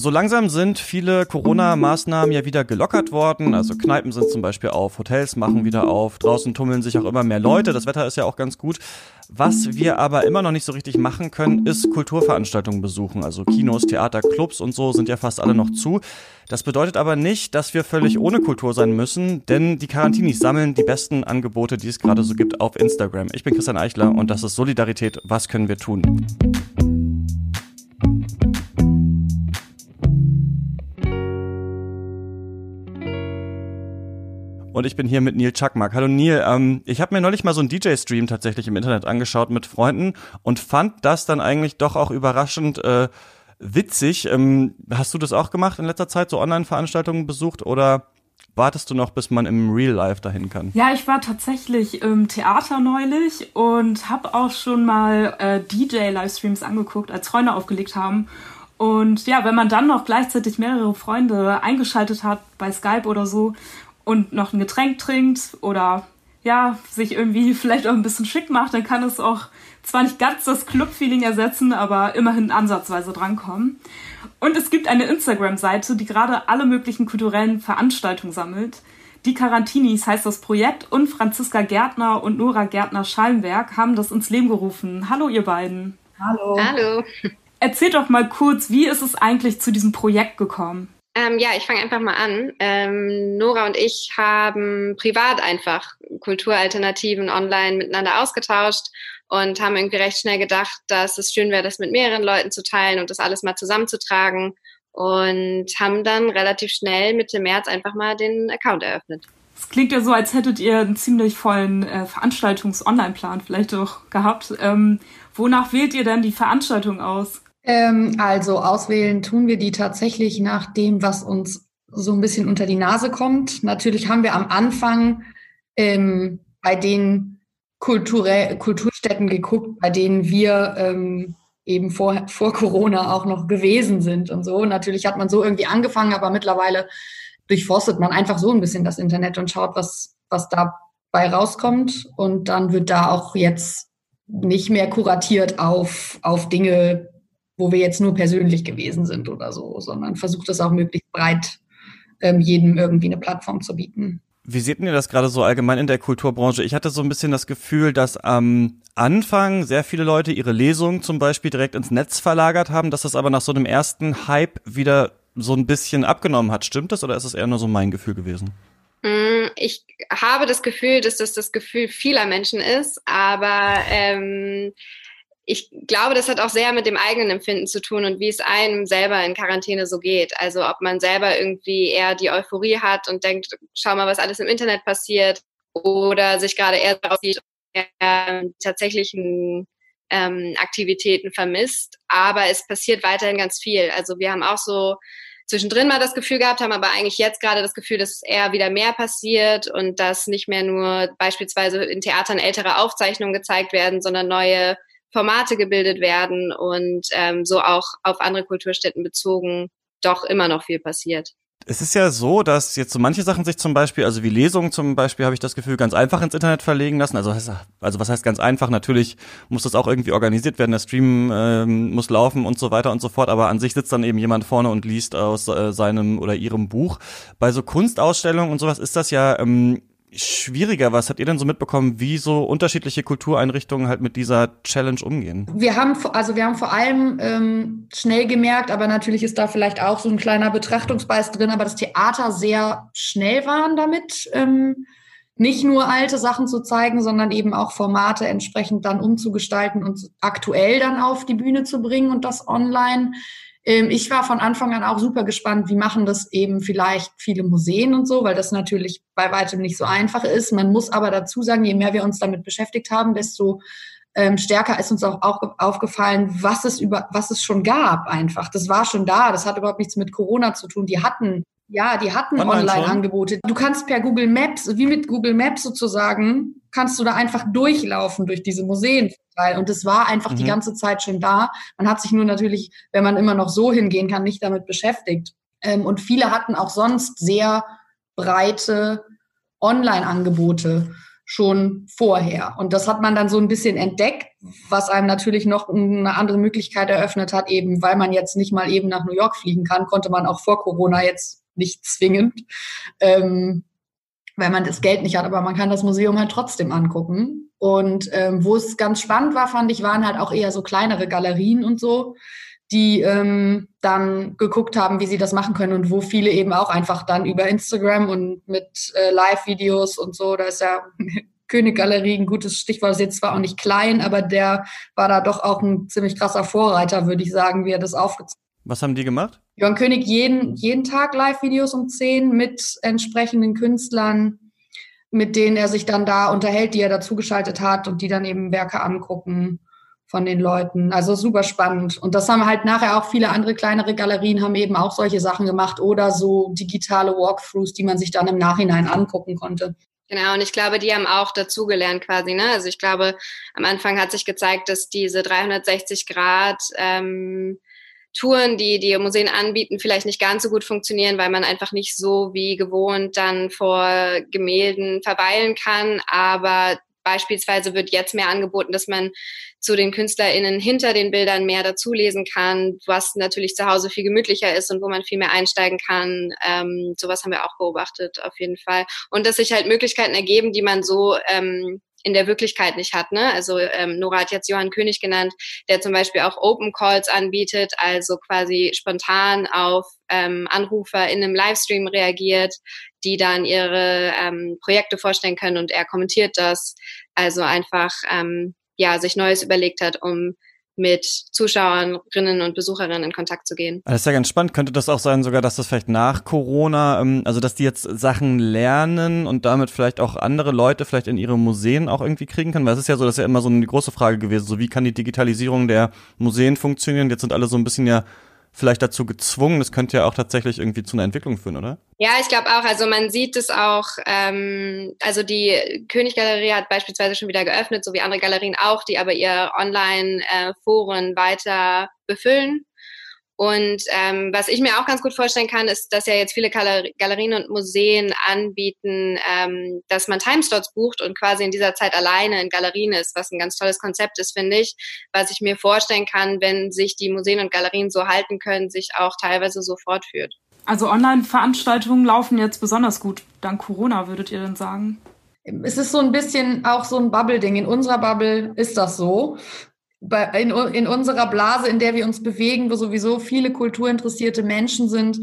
So langsam sind viele Corona-Maßnahmen ja wieder gelockert worden. Also Kneipen sind zum Beispiel auf, Hotels machen wieder auf, draußen tummeln sich auch immer mehr Leute. Das Wetter ist ja auch ganz gut. Was wir aber immer noch nicht so richtig machen können, ist Kulturveranstaltungen besuchen. Also Kinos, Theater, Clubs und so sind ja fast alle noch zu. Das bedeutet aber nicht, dass wir völlig ohne Kultur sein müssen, denn die Carantinis sammeln die besten Angebote, die es gerade so gibt, auf Instagram. Ich bin Christian Eichler und das ist Solidarität. Was können wir tun? Und ich bin hier mit Neil Chuckmark. Hallo Neil, ähm, ich habe mir neulich mal so einen DJ-Stream tatsächlich im Internet angeschaut mit Freunden und fand das dann eigentlich doch auch überraschend äh, witzig. Ähm, hast du das auch gemacht in letzter Zeit, so Online-Veranstaltungen besucht oder wartest du noch, bis man im Real Life dahin kann? Ja, ich war tatsächlich im Theater neulich und habe auch schon mal äh, DJ-Livestreams angeguckt, als Freunde aufgelegt haben. Und ja, wenn man dann noch gleichzeitig mehrere Freunde eingeschaltet hat bei Skype oder so und noch ein Getränk trinkt oder ja, sich irgendwie vielleicht auch ein bisschen schick macht, dann kann es auch zwar nicht ganz das Club-Feeling ersetzen, aber immerhin ansatzweise drankommen. Und es gibt eine Instagram-Seite, die gerade alle möglichen kulturellen Veranstaltungen sammelt. Die Quarantinis heißt das Projekt und Franziska Gärtner und Nora Gärtner-Schallenberg haben das ins Leben gerufen. Hallo ihr beiden. Hallo. Hallo. Erzählt doch mal kurz, wie ist es eigentlich zu diesem Projekt gekommen? Ähm, ja, ich fange einfach mal an. Ähm, Nora und ich haben privat einfach Kulturalternativen online miteinander ausgetauscht und haben irgendwie recht schnell gedacht, dass es schön wäre, das mit mehreren Leuten zu teilen und das alles mal zusammenzutragen und haben dann relativ schnell Mitte März einfach mal den Account eröffnet. Es klingt ja so, als hättet ihr einen ziemlich vollen äh, Veranstaltungs-Online-Plan vielleicht auch gehabt. Ähm, wonach wählt ihr denn die Veranstaltung aus? Ähm, also auswählen tun wir die tatsächlich nach dem, was uns so ein bisschen unter die Nase kommt. Natürlich haben wir am Anfang ähm, bei den Kulturstätten geguckt, bei denen wir ähm, eben vor, vor Corona auch noch gewesen sind und so. Natürlich hat man so irgendwie angefangen, aber mittlerweile durchforstet man einfach so ein bisschen das Internet und schaut, was, was dabei rauskommt. Und dann wird da auch jetzt nicht mehr kuratiert auf, auf Dinge, wo wir jetzt nur persönlich gewesen sind oder so, sondern versucht es auch möglichst breit ähm, jedem irgendwie eine Plattform zu bieten. Wie seht ihr das gerade so allgemein in der Kulturbranche? Ich hatte so ein bisschen das Gefühl, dass am Anfang sehr viele Leute ihre Lesungen zum Beispiel direkt ins Netz verlagert haben, dass das aber nach so einem ersten Hype wieder so ein bisschen abgenommen hat. Stimmt das oder ist es eher nur so mein Gefühl gewesen? Mm, ich habe das Gefühl, dass das das Gefühl vieler Menschen ist, aber ähm, ich glaube, das hat auch sehr mit dem eigenen Empfinden zu tun und wie es einem selber in Quarantäne so geht. Also ob man selber irgendwie eher die Euphorie hat und denkt, schau mal, was alles im Internet passiert oder sich gerade eher darauf sieht, tatsächlichen ähm, Aktivitäten vermisst. Aber es passiert weiterhin ganz viel. Also wir haben auch so zwischendrin mal das Gefühl gehabt, haben aber eigentlich jetzt gerade das Gefühl, dass eher wieder mehr passiert und dass nicht mehr nur beispielsweise in Theatern ältere Aufzeichnungen gezeigt werden, sondern neue Formate gebildet werden und ähm, so auch auf andere Kulturstätten bezogen doch immer noch viel passiert. Es ist ja so, dass jetzt so manche Sachen sich zum Beispiel, also wie Lesungen zum Beispiel, habe ich das Gefühl, ganz einfach ins Internet verlegen lassen. Also, also was heißt ganz einfach? Natürlich muss das auch irgendwie organisiert werden. Der Stream ähm, muss laufen und so weiter und so fort. Aber an sich sitzt dann eben jemand vorne und liest aus äh, seinem oder ihrem Buch. Bei so Kunstausstellungen und sowas ist das ja ähm, schwieriger. Was habt ihr denn so mitbekommen, wie so unterschiedliche Kultureinrichtungen halt mit dieser Challenge umgehen? Wir haben, also wir haben vor allem ähm, schnell gemerkt, aber natürlich ist da vielleicht auch so ein kleiner Betrachtungsbeiß drin, aber das Theater sehr schnell waren damit. Ähm, nicht nur alte Sachen zu zeigen, sondern eben auch Formate entsprechend dann umzugestalten und aktuell dann auf die Bühne zu bringen und das online. Ähm, ich war von Anfang an auch super gespannt, wie machen das eben vielleicht viele Museen und so, weil das natürlich bei weitem nicht so einfach ist. Man muss aber dazu sagen, je mehr wir uns damit beschäftigt haben, desto ähm, stärker ist uns auch, auch aufgefallen, was es über, was es schon gab einfach. Das war schon da. Das hat überhaupt nichts mit Corona zu tun. Die hatten ja, die hatten Online-Angebote. Online du kannst per Google Maps, wie mit Google Maps sozusagen, kannst du da einfach durchlaufen durch diese Museen. Und es war einfach mhm. die ganze Zeit schon da. Man hat sich nur natürlich, wenn man immer noch so hingehen kann, nicht damit beschäftigt. Ähm, und viele hatten auch sonst sehr breite Online-Angebote schon vorher. Und das hat man dann so ein bisschen entdeckt, was einem natürlich noch eine andere Möglichkeit eröffnet hat, eben weil man jetzt nicht mal eben nach New York fliegen kann, konnte man auch vor Corona jetzt nicht zwingend, ähm, weil man das Geld nicht hat, aber man kann das Museum halt trotzdem angucken. Und ähm, wo es ganz spannend war, fand ich, waren halt auch eher so kleinere Galerien und so, die ähm, dann geguckt haben, wie sie das machen können und wo viele eben auch einfach dann über Instagram und mit äh, Live-Videos und so, da ist ja Königgalerie ein gutes Stichwort, ist jetzt zwar auch nicht klein, aber der war da doch auch ein ziemlich krasser Vorreiter, würde ich sagen, wie er das aufgezogen hat. Was haben die gemacht? Johann König jeden, jeden Tag Live-Videos um 10 mit entsprechenden Künstlern, mit denen er sich dann da unterhält, die er dazugeschaltet hat und die dann eben Werke angucken von den Leuten. Also super spannend. Und das haben halt nachher auch viele andere kleinere Galerien haben eben auch solche Sachen gemacht oder so digitale Walkthroughs, die man sich dann im Nachhinein angucken konnte. Genau, und ich glaube, die haben auch dazugelernt quasi. Ne? Also ich glaube, am Anfang hat sich gezeigt, dass diese 360 Grad ähm, Touren, die die Museen anbieten, vielleicht nicht ganz so gut funktionieren, weil man einfach nicht so wie gewohnt dann vor Gemälden verweilen kann. Aber Beispielsweise wird jetzt mehr angeboten, dass man zu den KünstlerInnen hinter den Bildern mehr dazulesen kann, was natürlich zu Hause viel gemütlicher ist und wo man viel mehr einsteigen kann. Ähm, sowas haben wir auch beobachtet, auf jeden Fall. Und dass sich halt Möglichkeiten ergeben, die man so ähm, in der Wirklichkeit nicht hat. Ne? Also ähm, Nora hat jetzt Johann König genannt, der zum Beispiel auch Open Calls anbietet, also quasi spontan auf ähm, Anrufer in einem Livestream reagiert, die dann ihre ähm, Projekte vorstellen können und er kommentiert das. Also einfach ähm, ja sich Neues überlegt hat, um mit Zuschauerinnen und Besucherinnen in Kontakt zu gehen. Das ist ja ganz spannend. Könnte das auch sein, sogar, dass das vielleicht nach Corona, ähm, also dass die jetzt Sachen lernen und damit vielleicht auch andere Leute vielleicht in ihre Museen auch irgendwie kriegen können? Weil es ist ja so, das ist ja immer so eine große Frage gewesen, so wie kann die Digitalisierung der Museen funktionieren? Jetzt sind alle so ein bisschen ja vielleicht dazu gezwungen. Das könnte ja auch tatsächlich irgendwie zu einer Entwicklung führen, oder? Ja, ich glaube auch. Also man sieht es auch. Ähm, also die Königgalerie hat beispielsweise schon wieder geöffnet, so wie andere Galerien auch, die aber ihr Online-Foren äh, weiter befüllen. Und ähm, was ich mir auch ganz gut vorstellen kann, ist, dass ja jetzt viele Galerien und Museen anbieten, ähm, dass man Timeslots bucht und quasi in dieser Zeit alleine in Galerien ist, was ein ganz tolles Konzept ist, finde ich. Was ich mir vorstellen kann, wenn sich die Museen und Galerien so halten können, sich auch teilweise so fortführt. Also Online-Veranstaltungen laufen jetzt besonders gut dank Corona, würdet ihr denn sagen? Es ist so ein bisschen auch so ein Bubble-Ding. In unserer Bubble ist das so bei, in, in unserer Blase, in der wir uns bewegen, wo sowieso viele kulturinteressierte Menschen sind,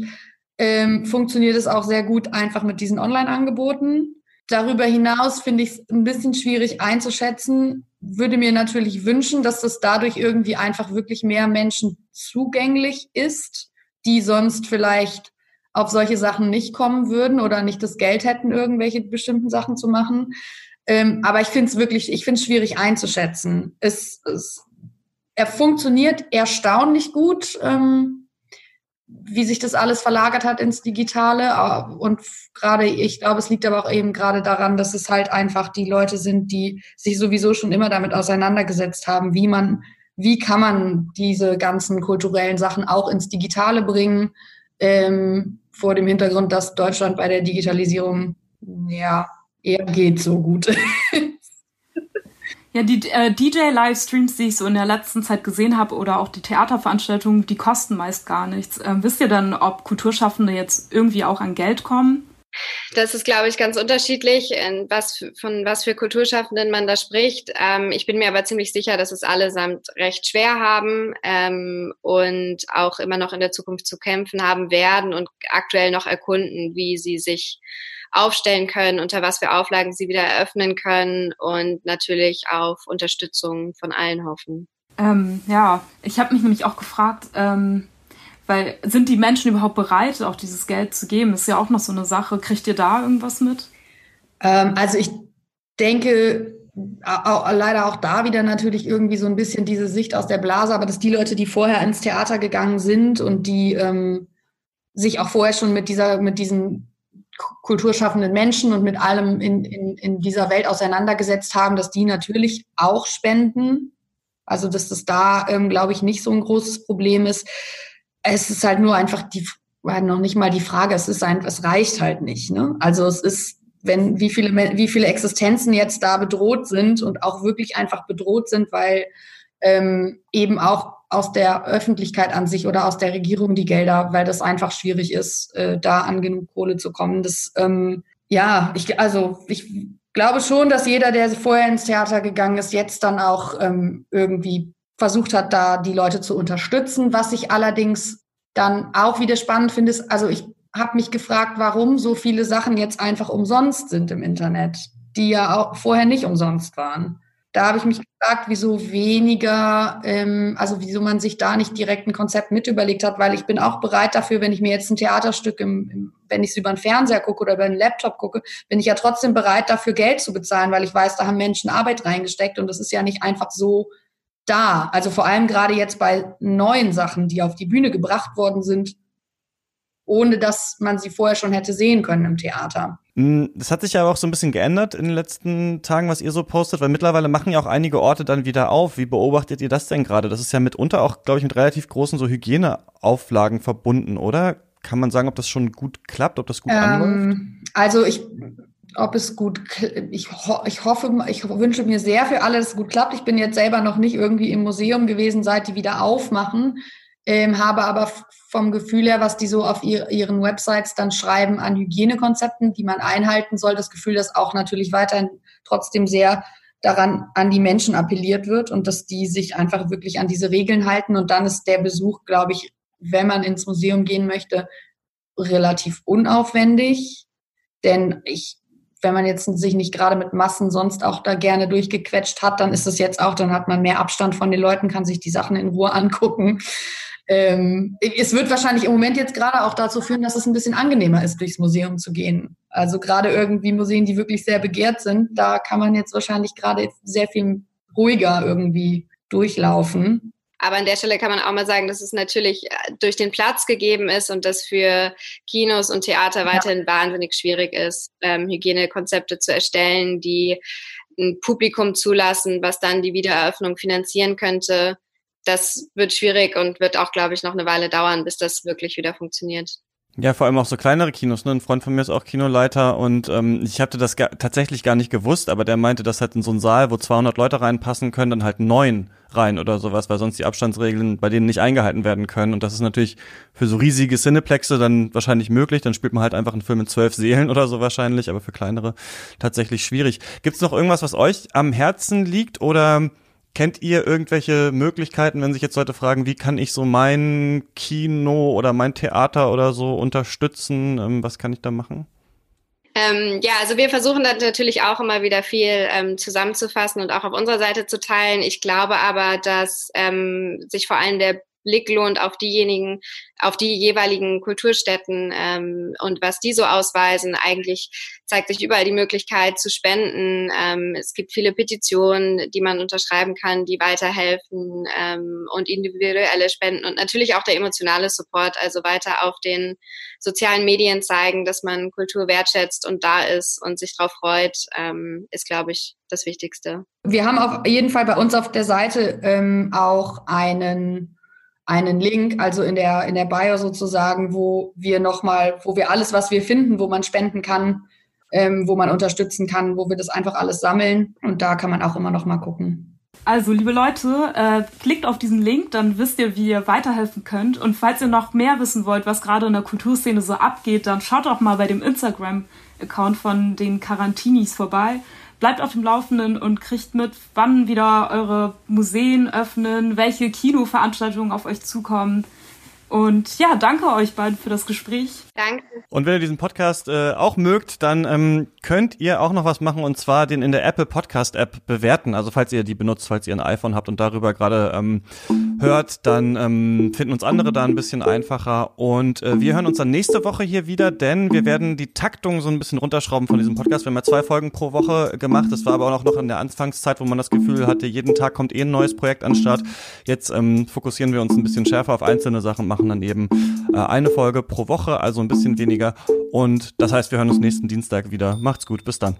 ähm, funktioniert es auch sehr gut einfach mit diesen Online-Angeboten. Darüber hinaus finde ich es ein bisschen schwierig einzuschätzen. Würde mir natürlich wünschen, dass das dadurch irgendwie einfach wirklich mehr Menschen zugänglich ist, die sonst vielleicht auf solche Sachen nicht kommen würden oder nicht das Geld hätten, irgendwelche bestimmten Sachen zu machen. Ähm, aber ich finde es wirklich, ich finde es schwierig einzuschätzen. Es, es er funktioniert erstaunlich gut, ähm, wie sich das alles verlagert hat ins Digitale. Und gerade, ich glaube, es liegt aber auch eben gerade daran, dass es halt einfach die Leute sind, die sich sowieso schon immer damit auseinandergesetzt haben, wie man, wie kann man diese ganzen kulturellen Sachen auch ins Digitale bringen, ähm, vor dem Hintergrund, dass Deutschland bei der Digitalisierung ja eher geht so gut. Ja, die äh, DJ-Livestreams, die ich so in der letzten Zeit gesehen habe, oder auch die Theaterveranstaltungen, die kosten meist gar nichts. Ähm, wisst ihr dann, ob Kulturschaffende jetzt irgendwie auch an Geld kommen? Das ist, glaube ich, ganz unterschiedlich, was, von was für Kulturschaffenden man da spricht. Ähm, ich bin mir aber ziemlich sicher, dass es allesamt recht schwer haben ähm, und auch immer noch in der Zukunft zu kämpfen haben werden und aktuell noch erkunden, wie sie sich aufstellen können, unter was für Auflagen sie wieder eröffnen können und natürlich auf Unterstützung von allen hoffen. Ähm, ja, ich habe mich nämlich auch gefragt, ähm, weil sind die Menschen überhaupt bereit, auch dieses Geld zu geben? Das ist ja auch noch so eine Sache. Kriegt ihr da irgendwas mit? Ähm, also ich denke, auch, leider auch da wieder natürlich irgendwie so ein bisschen diese Sicht aus der Blase, aber dass die Leute, die vorher ins Theater gegangen sind und die ähm, sich auch vorher schon mit dieser, mit diesen kulturschaffenden Menschen und mit allem in, in, in dieser Welt auseinandergesetzt haben, dass die natürlich auch spenden. Also dass das da, ähm, glaube ich, nicht so ein großes Problem ist. Es ist halt nur einfach die, noch nicht mal die Frage, es ist ein, es reicht halt nicht. Ne? Also es ist wenn wie viele, wie viele Existenzen jetzt da bedroht sind und auch wirklich einfach bedroht sind, weil ähm, eben auch aus der Öffentlichkeit an sich oder aus der Regierung die Gelder, weil das einfach schwierig ist, äh, da an genug Kohle zu kommen. Das, ähm, ja, ich, also ich glaube schon, dass jeder, der vorher ins Theater gegangen ist, jetzt dann auch ähm, irgendwie versucht hat, da die Leute zu unterstützen. Was ich allerdings dann auch wieder spannend finde, ist, also ich habe mich gefragt, warum so viele Sachen jetzt einfach umsonst sind im Internet, die ja auch vorher nicht umsonst waren. Da habe ich mich gefragt, wieso weniger, ähm, also wieso man sich da nicht direkt ein Konzept mit überlegt hat, weil ich bin auch bereit dafür, wenn ich mir jetzt ein Theaterstück, im, im, wenn ich es über einen Fernseher gucke oder über einen Laptop gucke, bin ich ja trotzdem bereit dafür Geld zu bezahlen, weil ich weiß, da haben Menschen Arbeit reingesteckt und das ist ja nicht einfach so da. Also vor allem gerade jetzt bei neuen Sachen, die auf die Bühne gebracht worden sind, ohne dass man sie vorher schon hätte sehen können im Theater. Hm, das hat sich ja auch so ein bisschen geändert in den letzten Tagen, was ihr so postet, weil mittlerweile machen ja auch einige Orte dann wieder auf. Wie beobachtet ihr das denn gerade? Das ist ja mitunter auch, glaube ich, mit relativ großen so Hygieneauflagen verbunden, oder? Kann man sagen, ob das schon gut klappt, ob das gut ähm, anläuft? Also ich, ob es gut, ich, ho ich hoffe, ich wünsche mir sehr für alle, dass es gut klappt. Ich bin jetzt selber noch nicht irgendwie im Museum gewesen, seit die wieder aufmachen ähm, habe aber vom Gefühl her, was die so auf ihr, ihren Websites dann schreiben an Hygienekonzepten, die man einhalten soll, das Gefühl, dass auch natürlich weiterhin trotzdem sehr daran an die Menschen appelliert wird und dass die sich einfach wirklich an diese Regeln halten. Und dann ist der Besuch, glaube ich, wenn man ins Museum gehen möchte, relativ unaufwendig. Denn ich, wenn man jetzt sich nicht gerade mit Massen sonst auch da gerne durchgequetscht hat, dann ist es jetzt auch, dann hat man mehr Abstand von den Leuten, kann sich die Sachen in Ruhe angucken. Ähm, es wird wahrscheinlich im Moment jetzt gerade auch dazu führen, dass es ein bisschen angenehmer ist, durchs Museum zu gehen. Also gerade irgendwie Museen, die wirklich sehr begehrt sind, da kann man jetzt wahrscheinlich gerade sehr viel ruhiger irgendwie durchlaufen. Aber an der Stelle kann man auch mal sagen, dass es natürlich äh, durch den Platz gegeben ist und dass für Kinos und Theater weiterhin ja. wahnsinnig schwierig ist, ähm, Hygienekonzepte zu erstellen, die ein Publikum zulassen, was dann die Wiedereröffnung finanzieren könnte das wird schwierig und wird auch, glaube ich, noch eine Weile dauern, bis das wirklich wieder funktioniert. Ja, vor allem auch so kleinere Kinos. Ne? Ein Freund von mir ist auch Kinoleiter und ähm, ich hatte das ga tatsächlich gar nicht gewusst, aber der meinte, dass halt in so einen Saal, wo 200 Leute reinpassen können, dann halt neun rein oder sowas, weil sonst die Abstandsregeln bei denen nicht eingehalten werden können. Und das ist natürlich für so riesige Cineplexe dann wahrscheinlich möglich. Dann spielt man halt einfach einen Film mit zwölf Seelen oder so wahrscheinlich, aber für kleinere tatsächlich schwierig. Gibt's noch irgendwas, was euch am Herzen liegt oder Kennt ihr irgendwelche Möglichkeiten, wenn sich jetzt Leute fragen, wie kann ich so mein Kino oder mein Theater oder so unterstützen? Ähm, was kann ich da machen? Ähm, ja, also wir versuchen dann natürlich auch immer wieder viel ähm, zusammenzufassen und auch auf unserer Seite zu teilen. Ich glaube aber, dass ähm, sich vor allem der Blick lohnt auf diejenigen, auf die jeweiligen Kulturstätten ähm, und was die so ausweisen. Eigentlich zeigt sich überall die Möglichkeit zu spenden. Ähm, es gibt viele Petitionen, die man unterschreiben kann, die weiterhelfen ähm, und individuelle Spenden und natürlich auch der emotionale Support, also weiter auf den sozialen Medien zeigen, dass man Kultur wertschätzt und da ist und sich darauf freut, ähm, ist, glaube ich, das Wichtigste. Wir haben auf jeden Fall bei uns auf der Seite ähm, auch einen einen Link, also in der, in der Bio sozusagen, wo wir nochmal, wo wir alles, was wir finden, wo man spenden kann, ähm, wo man unterstützen kann, wo wir das einfach alles sammeln. Und da kann man auch immer nochmal gucken. Also, liebe Leute, äh, klickt auf diesen Link, dann wisst ihr, wie ihr weiterhelfen könnt. Und falls ihr noch mehr wissen wollt, was gerade in der Kulturszene so abgeht, dann schaut auch mal bei dem Instagram-Account von den Carantinis vorbei bleibt auf dem Laufenden und kriegt mit, wann wieder eure Museen öffnen, welche Kinoveranstaltungen auf euch zukommen. Und ja, danke euch beiden für das Gespräch. Danke. Und wenn ihr diesen Podcast äh, auch mögt, dann ähm, könnt ihr auch noch was machen und zwar den in der Apple Podcast App bewerten. Also falls ihr die benutzt, falls ihr ein iPhone habt und darüber gerade ähm, hört, dann ähm, finden uns andere da ein bisschen einfacher. Und äh, wir hören uns dann nächste Woche hier wieder, denn wir werden die Taktung so ein bisschen runterschrauben von diesem Podcast. Wir haben ja zwei Folgen pro Woche gemacht. Das war aber auch noch in der Anfangszeit, wo man das Gefühl hatte, jeden Tag kommt eh ein neues Projekt an Start. Jetzt ähm, fokussieren wir uns ein bisschen schärfer auf einzelne Sachen, machen dann eben äh, eine Folge pro Woche, also ein bisschen weniger. Und das heißt, wir hören uns nächsten Dienstag wieder. Macht's gut, bis dann.